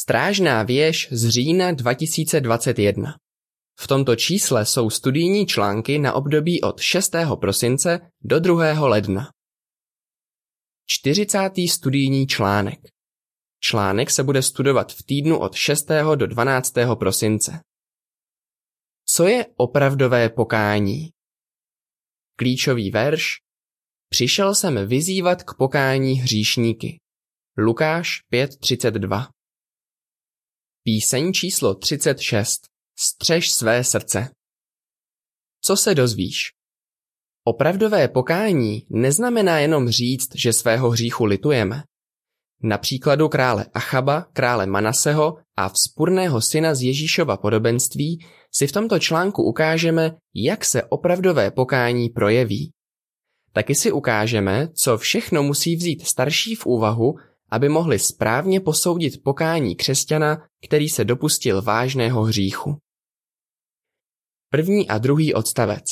Strážná věž z října 2021. V tomto čísle jsou studijní články na období od 6. prosince do 2. ledna. 40. studijní článek. Článek se bude studovat v týdnu od 6. do 12. prosince. Co je opravdové pokání? Klíčový verš Přišel jsem vyzývat k pokání hříšníky. Lukáš 5.32 Píseň číslo 36. Střež své srdce. Co se dozvíš? Opravdové pokání neznamená jenom říct, že svého hříchu litujeme. Na příkladu krále Achaba, krále Manaseho a vzpurného syna z Ježíšova podobenství si v tomto článku ukážeme, jak se opravdové pokání projeví. Taky si ukážeme, co všechno musí vzít starší v úvahu, aby mohli správně posoudit pokání křesťana, který se dopustil vážného hříchu. První a druhý odstavec.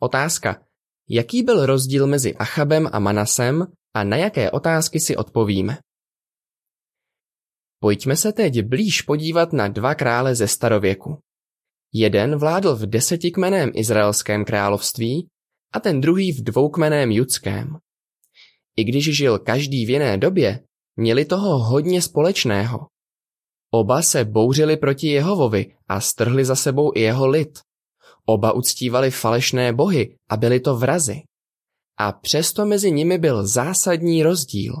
Otázka. Jaký byl rozdíl mezi Achabem a Manasem a na jaké otázky si odpovíme? Pojďme se teď blíž podívat na dva krále ze starověku. Jeden vládl v desetikmeném izraelském království a ten druhý v dvoukmeném judském. I když žil každý v jiné době, měli toho hodně společného. Oba se bouřili proti Jehovovi a strhli za sebou i jeho lid. Oba uctívali falešné bohy a byli to vrazy. A přesto mezi nimi byl zásadní rozdíl.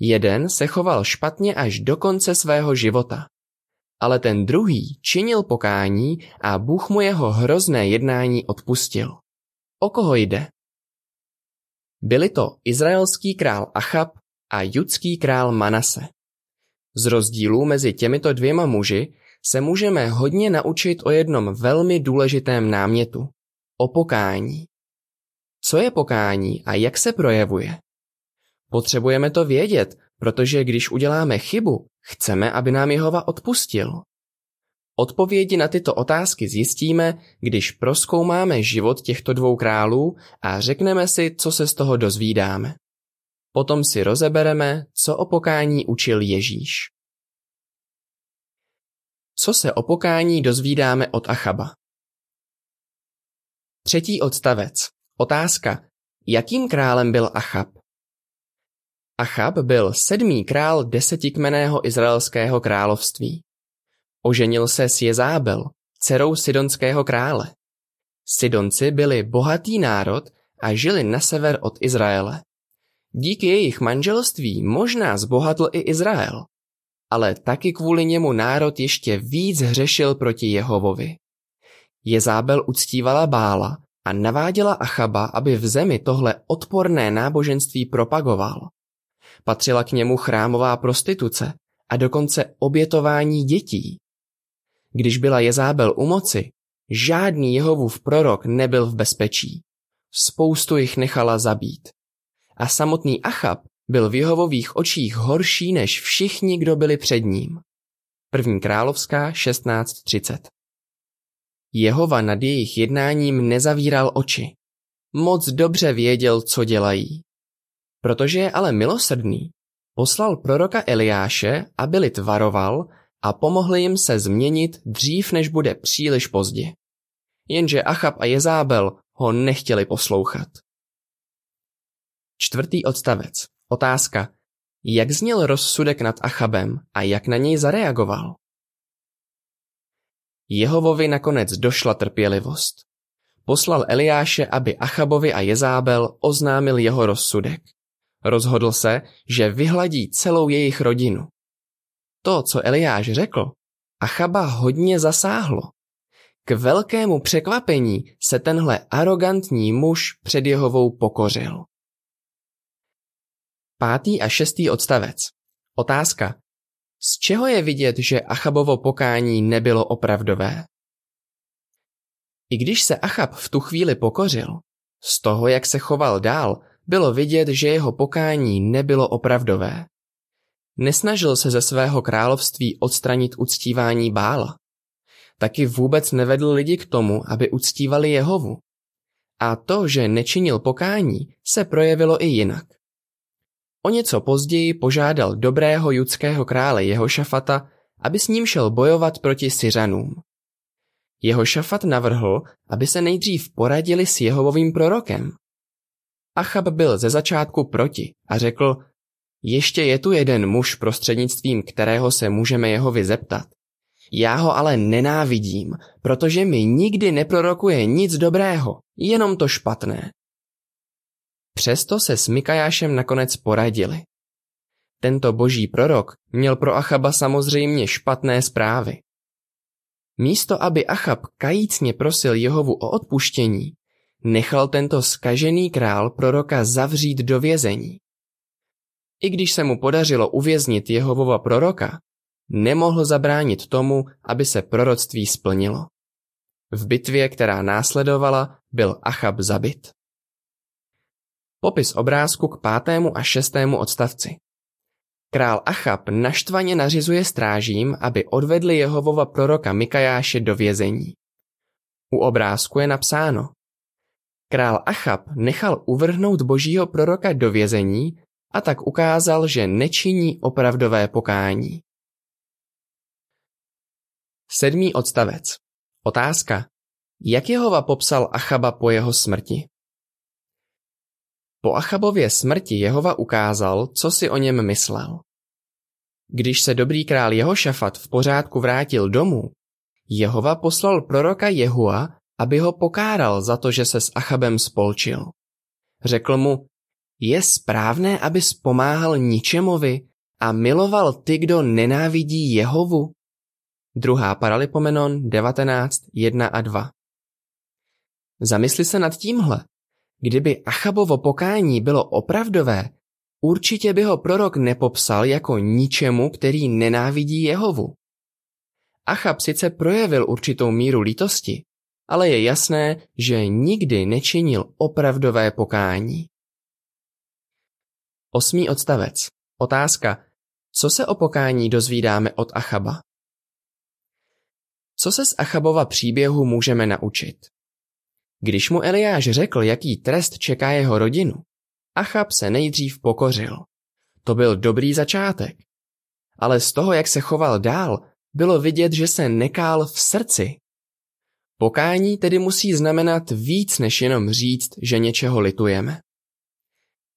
Jeden se choval špatně až do konce svého života. Ale ten druhý činil pokání a Bůh mu jeho hrozné jednání odpustil. O koho jde? Byli to izraelský král Achab a judský král Manase. Z rozdílů mezi těmito dvěma muži se můžeme hodně naučit o jednom velmi důležitém námětu. O pokání. Co je pokání a jak se projevuje? Potřebujeme to vědět, protože když uděláme chybu, chceme, aby nám Jehova odpustil. Odpovědi na tyto otázky zjistíme, když proskoumáme život těchto dvou králů a řekneme si, co se z toho dozvídáme. Potom si rozebereme, co o pokání učil Ježíš. Co se o pokání dozvídáme od Achaba? Třetí odstavec. Otázka. Jakým králem byl Achab? Achab byl sedmý král desetikmeného izraelského království. Oženil se s Jezábel, dcerou sidonského krále. Sidonci byli bohatý národ a žili na sever od Izraele. Díky jejich manželství možná zbohatl i Izrael, ale taky kvůli němu národ ještě víc hřešil proti Jehovovi. Jezábel uctívala Bála a naváděla Achaba, aby v zemi tohle odporné náboženství propagoval. Patřila k němu chrámová prostituce a dokonce obětování dětí. Když byla Jezábel u moci, žádný Jehovův prorok nebyl v bezpečí. Spoustu jich nechala zabít. A samotný Achab byl v Jehovových očích horší než všichni, kdo byli před ním. První královská 16.30 Jehova nad jejich jednáním nezavíral oči. Moc dobře věděl, co dělají. Protože je ale milosrdný, poslal proroka Eliáše, aby lid varoval a pomohli jim se změnit dřív, než bude příliš pozdě. Jenže Achab a Jezábel ho nechtěli poslouchat. Čtvrtý odstavec. Otázka. Jak zněl rozsudek nad Achabem a jak na něj zareagoval? Jehovovi nakonec došla trpělivost. Poslal Eliáše, aby Achabovi a Jezábel oznámil jeho rozsudek. Rozhodl se, že vyhladí celou jejich rodinu. To, co Eliáš řekl, Achaba hodně zasáhlo. K velkému překvapení se tenhle arrogantní muž před Jehovou pokořil. Pátý a šestý odstavec. Otázka. Z čeho je vidět, že Achabovo pokání nebylo opravdové? I když se Achab v tu chvíli pokořil, z toho, jak se choval dál, bylo vidět, že jeho pokání nebylo opravdové. Nesnažil se ze svého království odstranit uctívání Bála. Taky vůbec nevedl lidi k tomu, aby uctívali Jehovu. A to, že nečinil pokání, se projevilo i jinak. O něco později požádal dobrého judského krále Jehošafata, aby s ním šel bojovat proti Syřanům. Jeho šafat navrhl, aby se nejdřív poradili s Jehovovým prorokem. Achab byl ze začátku proti a řekl, ještě je tu jeden muž prostřednictvím kterého se můžeme jeho vyzeptat. Já ho ale nenávidím, protože mi nikdy neprorokuje nic dobrého, jenom to špatné. Přesto se s Mikajášem nakonec poradili. Tento boží prorok měl pro Achaba samozřejmě špatné zprávy. Místo, aby Achab kajícně prosil Jehovu o odpuštění, nechal tento skažený král proroka zavřít do vězení. I když se mu podařilo uvěznit Jehovova proroka, nemohl zabránit tomu, aby se proroctví splnilo. V bitvě, která následovala, byl Achab zabit. Popis obrázku k pátému a šestému odstavci. Král Achab naštvaně nařizuje strážím, aby odvedli Jehovova proroka Mikajáše do vězení. U obrázku je napsáno Král Achab nechal uvrhnout božího proroka do vězení a tak ukázal, že nečiní opravdové pokání. Sedmý odstavec. Otázka. Jak Jehova popsal Achaba po jeho smrti? Po Achabově smrti Jehova ukázal, co si o něm myslel. Když se dobrý král Jehošafat v pořádku vrátil domů, Jehova poslal proroka Jehua, aby ho pokáral za to, že se s Achabem spolčil. Řekl mu, je správné, aby pomáhal ničemovi a miloval ty, kdo nenávidí Jehovu? Druhá Paralipomenon 19, 1 a 2 Zamysli se nad tímhle. Kdyby Achabovo pokání bylo opravdové, určitě by ho prorok nepopsal jako ničemu, který nenávidí Jehovu. Achab sice projevil určitou míru lítosti, ale je jasné, že nikdy nečinil opravdové pokání. Osmý odstavec. Otázka. Co se o pokání dozvídáme od Achaba? Co se z Achabova příběhu můžeme naučit? Když mu Eliáš řekl, jaký trest čeká jeho rodinu, Achab se nejdřív pokořil. To byl dobrý začátek. Ale z toho, jak se choval dál, bylo vidět, že se nekál v srdci. Pokání tedy musí znamenat víc, než jenom říct, že něčeho litujeme.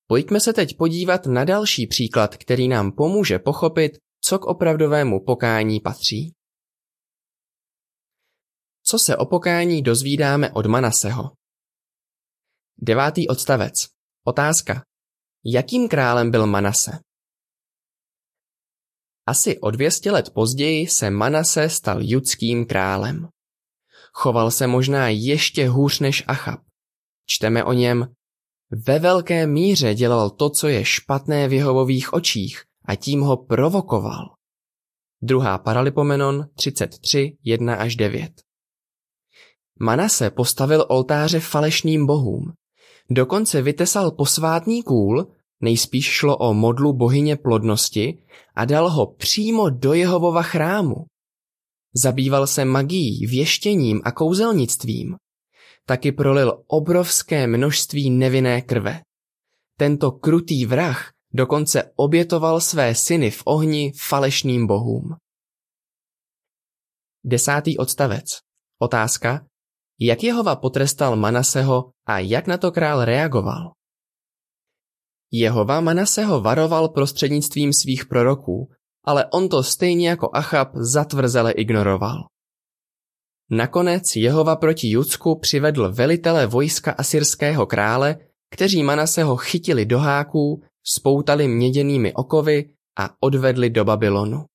Pojďme se teď podívat na další příklad, který nám pomůže pochopit, co k opravdovému pokání patří. Co se o pokání dozvídáme od Manaseho? Devátý odstavec. Otázka. Jakým králem byl Manase? Asi o 200 let později se Manase stal judským králem. Choval se možná ještě hůř než Achab. Čteme o něm, ve velké míře dělal to, co je špatné v Jehovových očích a tím ho provokoval. Druhá Paralipomenon 33, 1 až 9 Manase postavil oltáře falešným bohům. Dokonce vytesal posvátný kůl, nejspíš šlo o modlu bohyně plodnosti, a dal ho přímo do Jehovova chrámu. Zabýval se magií, věštěním a kouzelnictvím. Taky prolil obrovské množství nevinné krve. Tento krutý vrah dokonce obětoval své syny v ohni falešným bohům. Desátý odstavec. Otázka, jak Jehova potrestal Manaseho a jak na to král reagoval? Jehova Manaseho varoval prostřednictvím svých proroků, ale on to stejně jako Achab zatvrzele ignoroval. Nakonec Jehova proti Judsku přivedl velitele vojska asyrského krále, kteří Manaseho chytili do háků, spoutali měděnými okovy a odvedli do Babylonu.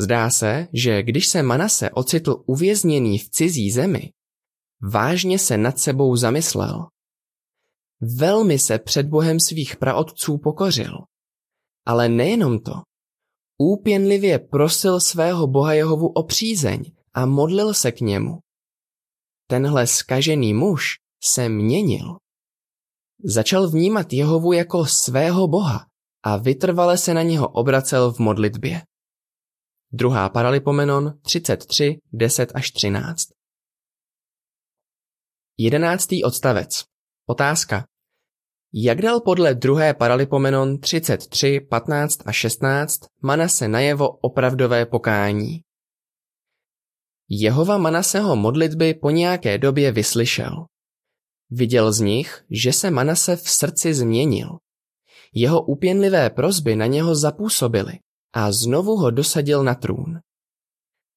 Zdá se, že když se Manase ocitl uvězněný v cizí zemi, vážně se nad sebou zamyslel. Velmi se před Bohem svých praotců pokořil. Ale nejenom to. Úpěnlivě prosil svého Boha Jehovu o přízeň a modlil se k němu. Tenhle skažený muž se měnil. Začal vnímat Jehovu jako svého Boha a vytrvale se na něho obracel v modlitbě. Druhá Paralipomenon 33, 10 až 13. Jedenáctý odstavec. Otázka. Jak dal podle druhé Paralipomenon 33, 15 a 16 Manase najevo opravdové pokání? Jehova Manaseho modlitby po nějaké době vyslyšel. Viděl z nich, že se Manase v srdci změnil. Jeho úpěnlivé prozby na něho zapůsobily a znovu ho dosadil na trůn.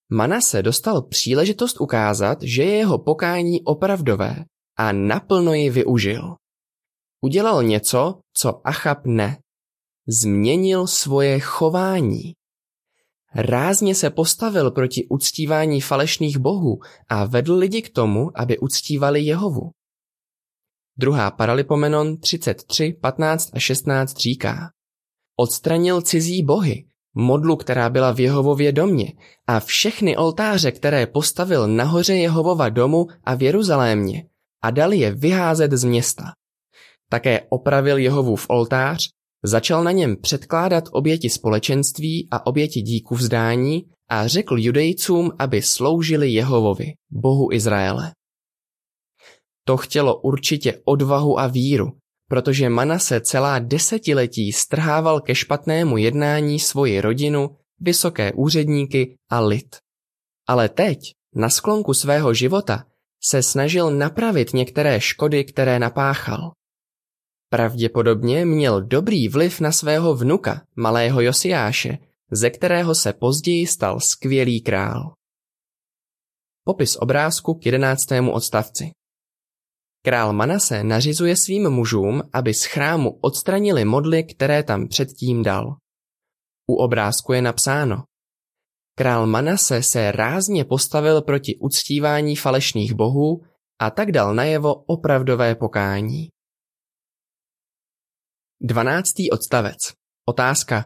Manase dostal příležitost ukázat, že je jeho pokání opravdové a naplno ji využil. Udělal něco, co Achab ne. Změnil svoje chování. Rázně se postavil proti uctívání falešných bohů a vedl lidi k tomu, aby uctívali Jehovu. Druhá Paralipomenon 33, 15 a 16 říká Odstranil cizí bohy, modlu, která byla v Jehovově domě a všechny oltáře, které postavil nahoře Jehovova domu a v Jeruzalémě a dal je vyházet z města. Také opravil Jehovův oltář, začal na něm předkládat oběti společenství a oběti díku vzdání a řekl judejcům, aby sloužili Jehovovi, Bohu Izraele. To chtělo určitě odvahu a víru, protože Manase celá desetiletí strhával ke špatnému jednání svoji rodinu, vysoké úředníky a lid. Ale teď, na sklonku svého života, se snažil napravit některé škody, které napáchal. Pravděpodobně měl dobrý vliv na svého vnuka, malého Josiáše, ze kterého se později stal skvělý král. Popis obrázku k jedenáctému odstavci. Král Manase nařizuje svým mužům, aby z chrámu odstranili modly, které tam předtím dal. U obrázku je napsáno. Král Manase se rázně postavil proti uctívání falešných bohů a tak dal najevo opravdové pokání. 12. odstavec. Otázka.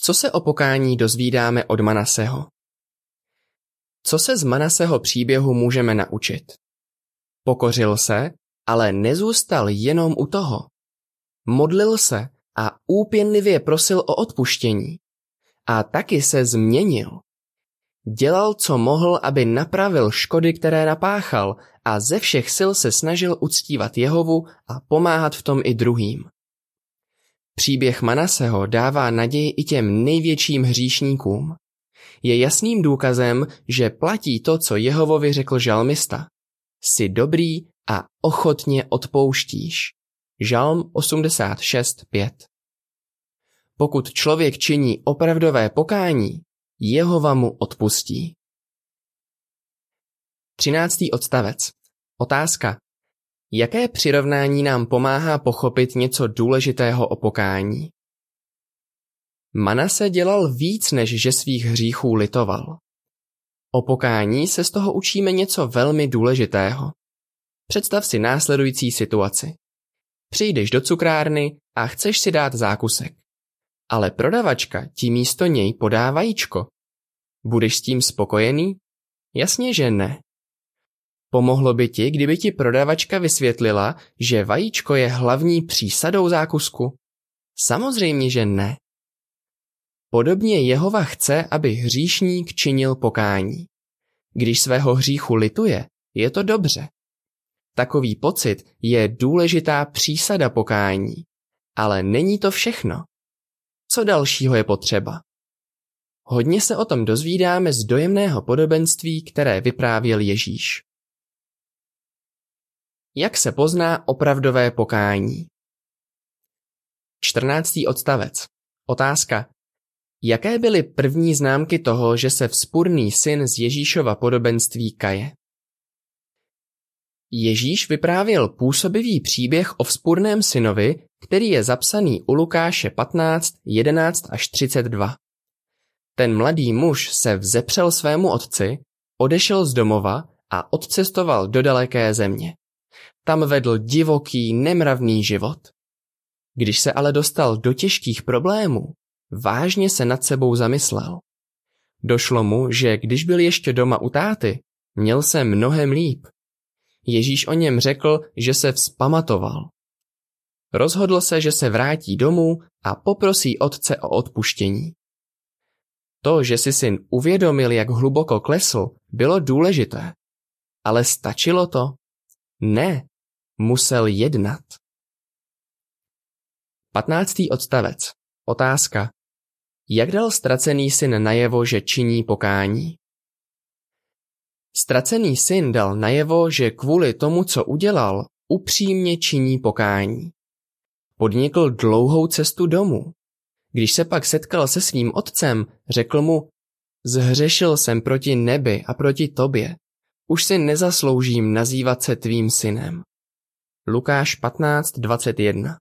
Co se o pokání dozvídáme od Manaseho? Co se z Manaseho příběhu můžeme naučit? Pokořil se, ale nezůstal jenom u toho. Modlil se a úpěnlivě prosil o odpuštění. A taky se změnil. Dělal, co mohl, aby napravil škody, které napáchal a ze všech sil se snažil uctívat Jehovu a pomáhat v tom i druhým. Příběh Manaseho dává naději i těm největším hříšníkům. Je jasným důkazem, že platí to, co Jehovovi řekl žalmista. Jsi dobrý a ochotně odpouštíš. Žalm 86.5 Pokud člověk činí opravdové pokání, Jehova mu odpustí. 13. odstavec. Otázka. Jaké přirovnání nám pomáhá pochopit něco důležitého o pokání? Manase dělal víc, než že svých hříchů litoval. O pokání se z toho učíme něco velmi důležitého. Představ si následující situaci. Přijdeš do cukrárny a chceš si dát zákusek. Ale prodavačka ti místo něj podá vajíčko. Budeš s tím spokojený? Jasně, že ne. Pomohlo by ti, kdyby ti prodavačka vysvětlila, že vajíčko je hlavní přísadou zákusku? Samozřejmě, že ne. Podobně Jehova chce, aby hříšník činil pokání. Když svého hříchu lituje, je to dobře. Takový pocit je důležitá přísada pokání. Ale není to všechno. Co dalšího je potřeba? Hodně se o tom dozvídáme z dojemného podobenství, které vyprávěl Ježíš. Jak se pozná opravdové pokání? 14. odstavec. Otázka. Jaké byly první známky toho, že se vzpurný syn z Ježíšova podobenství kaje? Ježíš vyprávěl působivý příběh o vzpurném synovi, který je zapsaný u Lukáše 15, 11 až 32. Ten mladý muž se vzepřel svému otci, odešel z domova a odcestoval do daleké země. Tam vedl divoký, nemravný život. Když se ale dostal do těžkých problémů, vážně se nad sebou zamyslel. Došlo mu, že když byl ještě doma u táty, měl se mnohem líp. Ježíš o něm řekl, že se vzpamatoval. Rozhodl se, že se vrátí domů a poprosí otce o odpuštění. To, že si syn uvědomil, jak hluboko klesl, bylo důležité. Ale stačilo to? Ne, musel jednat. 15. odstavec. Otázka. Jak dal ztracený syn najevo, že činí pokání? Ztracený syn dal najevo, že kvůli tomu, co udělal, upřímně činí pokání. Podnikl dlouhou cestu domů. Když se pak setkal se svým otcem, řekl mu, zhřešil jsem proti nebi a proti tobě. Už si nezasloužím nazývat se tvým synem. Lukáš 15.21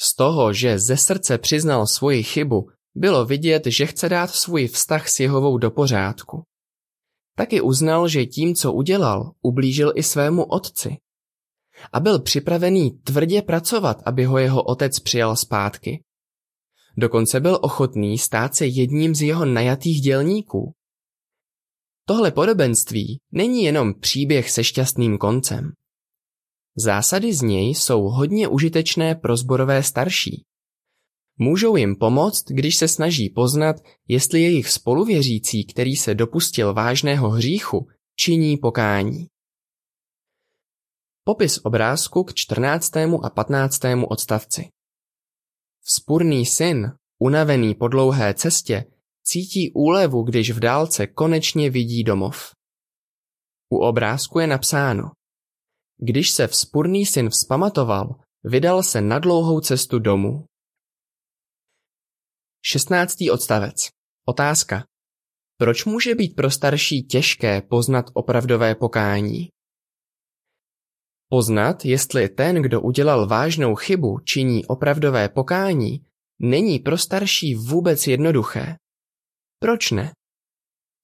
Z toho, že ze srdce přiznal svoji chybu, bylo vidět, že chce dát svůj vztah s Jehovou do pořádku. Taky uznal, že tím, co udělal, ublížil i svému otci. A byl připravený tvrdě pracovat, aby ho jeho otec přijal zpátky. Dokonce byl ochotný stát se jedním z jeho najatých dělníků. Tohle podobenství není jenom příběh se šťastným koncem. Zásady z něj jsou hodně užitečné pro zborové starší. Můžou jim pomoct, když se snaží poznat, jestli jejich spoluvěřící, který se dopustil vážného hříchu, činí pokání. Popis obrázku k 14. a 15. odstavci. Vzpurný syn, unavený po dlouhé cestě, cítí úlevu, když v dálce konečně vidí domov. U obrázku je napsáno Když se vzpurný syn vzpamatoval, vydal se na dlouhou cestu domů. 16. odstavec. Otázka. Proč může být pro starší těžké poznat opravdové pokání? Poznat, jestli ten, kdo udělal vážnou chybu, činí opravdové pokání, není pro starší vůbec jednoduché. Proč ne?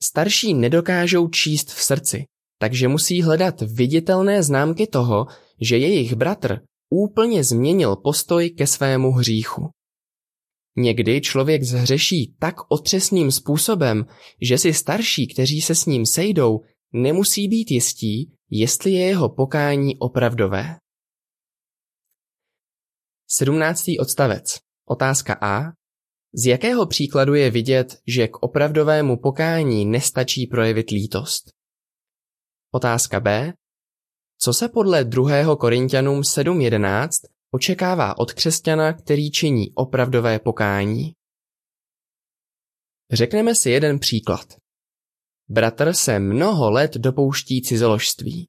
Starší nedokážou číst v srdci, takže musí hledat viditelné známky toho, že jejich bratr úplně změnil postoj ke svému hříchu. Někdy člověk zhřeší tak otřesným způsobem, že si starší, kteří se s ním sejdou, nemusí být jistí, jestli je jeho pokání opravdové. 17. odstavec. Otázka A. Z jakého příkladu je vidět, že k opravdovému pokání nestačí projevit lítost? Otázka B. Co se podle 2. Korintianům 7.11 očekává od křesťana, který činí opravdové pokání? Řekneme si jeden příklad. Bratr se mnoho let dopouští cizoložství.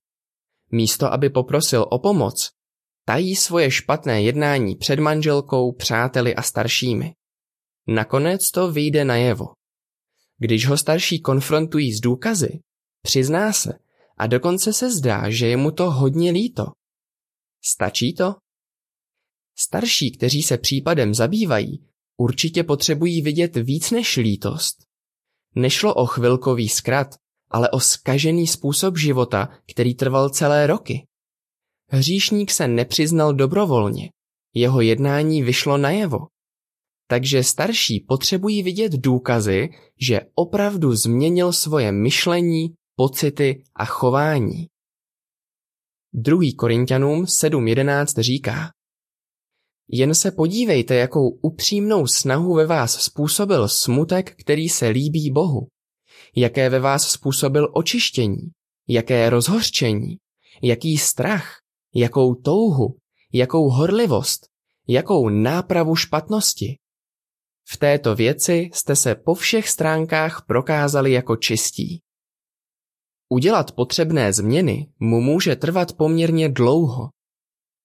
Místo, aby poprosil o pomoc, tají svoje špatné jednání před manželkou, přáteli a staršími. Nakonec to vyjde najevo. Když ho starší konfrontují s důkazy, přizná se a dokonce se zdá, že je mu to hodně líto. Stačí to? Starší, kteří se případem zabývají, určitě potřebují vidět víc než lítost. Nešlo o chvilkový zkrat, ale o skažený způsob života, který trval celé roky. Hříšník se nepřiznal dobrovolně, jeho jednání vyšlo najevo. Takže starší potřebují vidět důkazy, že opravdu změnil svoje myšlení, pocity a chování. 2. Korintianům 7.11 říká Jen se podívejte, jakou upřímnou snahu ve vás způsobil smutek, který se líbí Bohu. Jaké ve vás způsobil očištění, jaké rozhořčení, jaký strach, jakou touhu, jakou horlivost, jakou nápravu špatnosti. V této věci jste se po všech stránkách prokázali jako čistí. Udělat potřebné změny mu může trvat poměrně dlouho,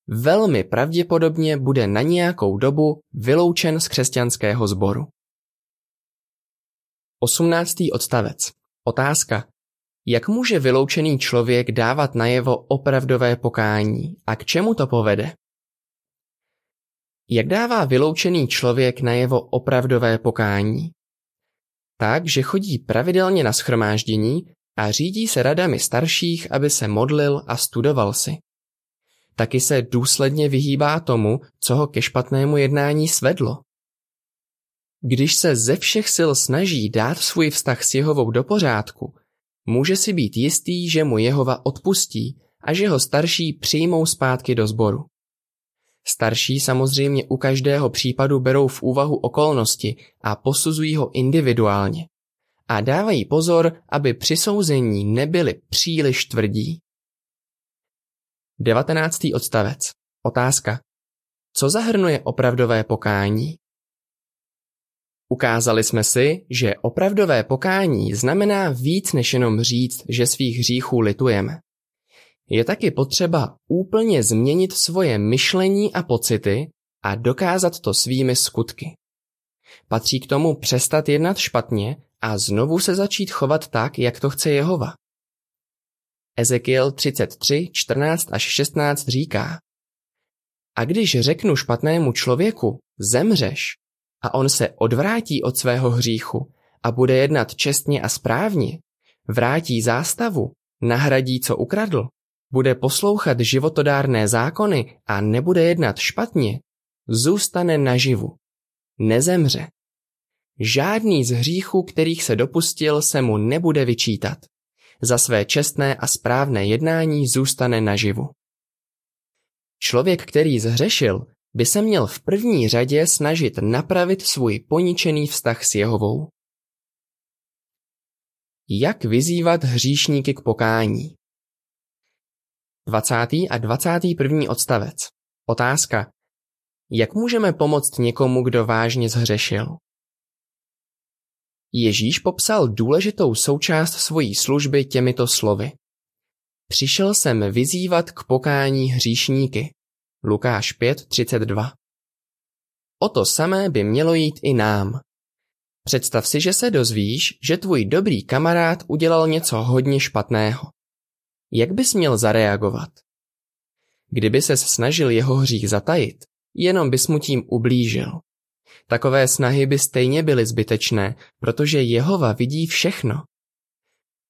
velmi pravděpodobně bude na nějakou dobu vyloučen z křesťanského sboru. 18. odstavec. Otázka. Jak může vyloučený člověk dávat najevo opravdové pokání a k čemu to povede? Jak dává vyloučený člověk najevo opravdové pokání? Tak, že chodí pravidelně na schromáždění a řídí se radami starších, aby se modlil a studoval si taky se důsledně vyhýbá tomu, co ho ke špatnému jednání svedlo. Když se ze všech sil snaží dát svůj vztah s Jehovou do pořádku, může si být jistý, že mu Jehova odpustí a že ho starší přijmou zpátky do sboru. Starší samozřejmě u každého případu berou v úvahu okolnosti a posuzují ho individuálně. A dávají pozor, aby při souzení nebyli příliš tvrdí. 19. odstavec. Otázka. Co zahrnuje opravdové pokání? Ukázali jsme si, že opravdové pokání znamená víc než jenom říct, že svých hříchů litujeme. Je taky potřeba úplně změnit svoje myšlení a pocity a dokázat to svými skutky. Patří k tomu přestat jednat špatně a znovu se začít chovat tak, jak to chce Jehova. Ezekiel 33, 14 až 16 říká A když řeknu špatnému člověku, zemřeš, a on se odvrátí od svého hříchu a bude jednat čestně a správně, vrátí zástavu, nahradí, co ukradl, bude poslouchat životodárné zákony a nebude jednat špatně, zůstane naživu. Nezemře. Žádný z hříchů, kterých se dopustil, se mu nebude vyčítat. Za své čestné a správné jednání zůstane naživu. Člověk, který zhřešil, by se měl v první řadě snažit napravit svůj poničený vztah s Jehovou. Jak vyzývat hříšníky k pokání? 20. a 21. odstavec. Otázka. Jak můžeme pomoct někomu, kdo vážně zhřešil? Ježíš popsal důležitou součást svojí služby těmito slovy. Přišel jsem vyzývat k pokání hříšníky. Lukáš 5.32 O to samé by mělo jít i nám. Představ si, že se dozvíš, že tvůj dobrý kamarád udělal něco hodně špatného. Jak bys měl zareagovat? Kdyby ses snažil jeho hřích zatajit, jenom bys mu tím ublížil. Takové snahy by stejně byly zbytečné, protože Jehova vidí všechno.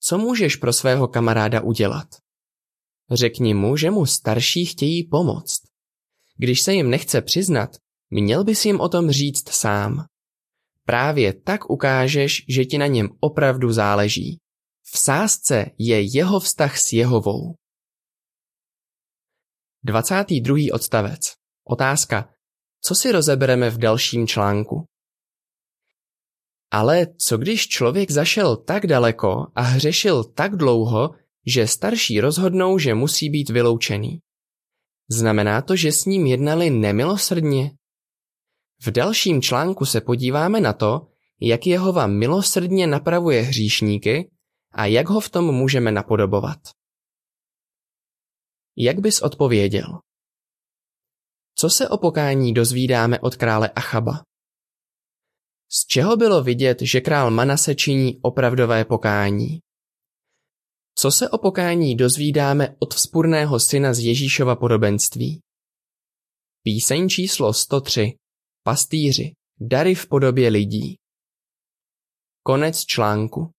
Co můžeš pro svého kamaráda udělat? Řekni mu, že mu starší chtějí pomoct. Když se jim nechce přiznat, měl bys jim o tom říct sám. Právě tak ukážeš, že ti na něm opravdu záleží. V sázce je jeho vztah s Jehovou. 22. odstavec. Otázka. Co si rozebereme v dalším článku? Ale co když člověk zašel tak daleko a hřešil tak dlouho, že starší rozhodnou, že musí být vyloučený? Znamená to, že s ním jednali nemilosrdně? V dalším článku se podíváme na to, jak Jehova milosrdně napravuje hříšníky a jak ho v tom můžeme napodobovat. Jak bys odpověděl? Co se o pokání dozvídáme od krále Achaba? Z čeho bylo vidět, že král Manase činí opravdové pokání? Co se o pokání dozvídáme od vzpurného syna z Ježíšova podobenství? Píseň číslo 103. Pastýři. Dary v podobě lidí. Konec článku.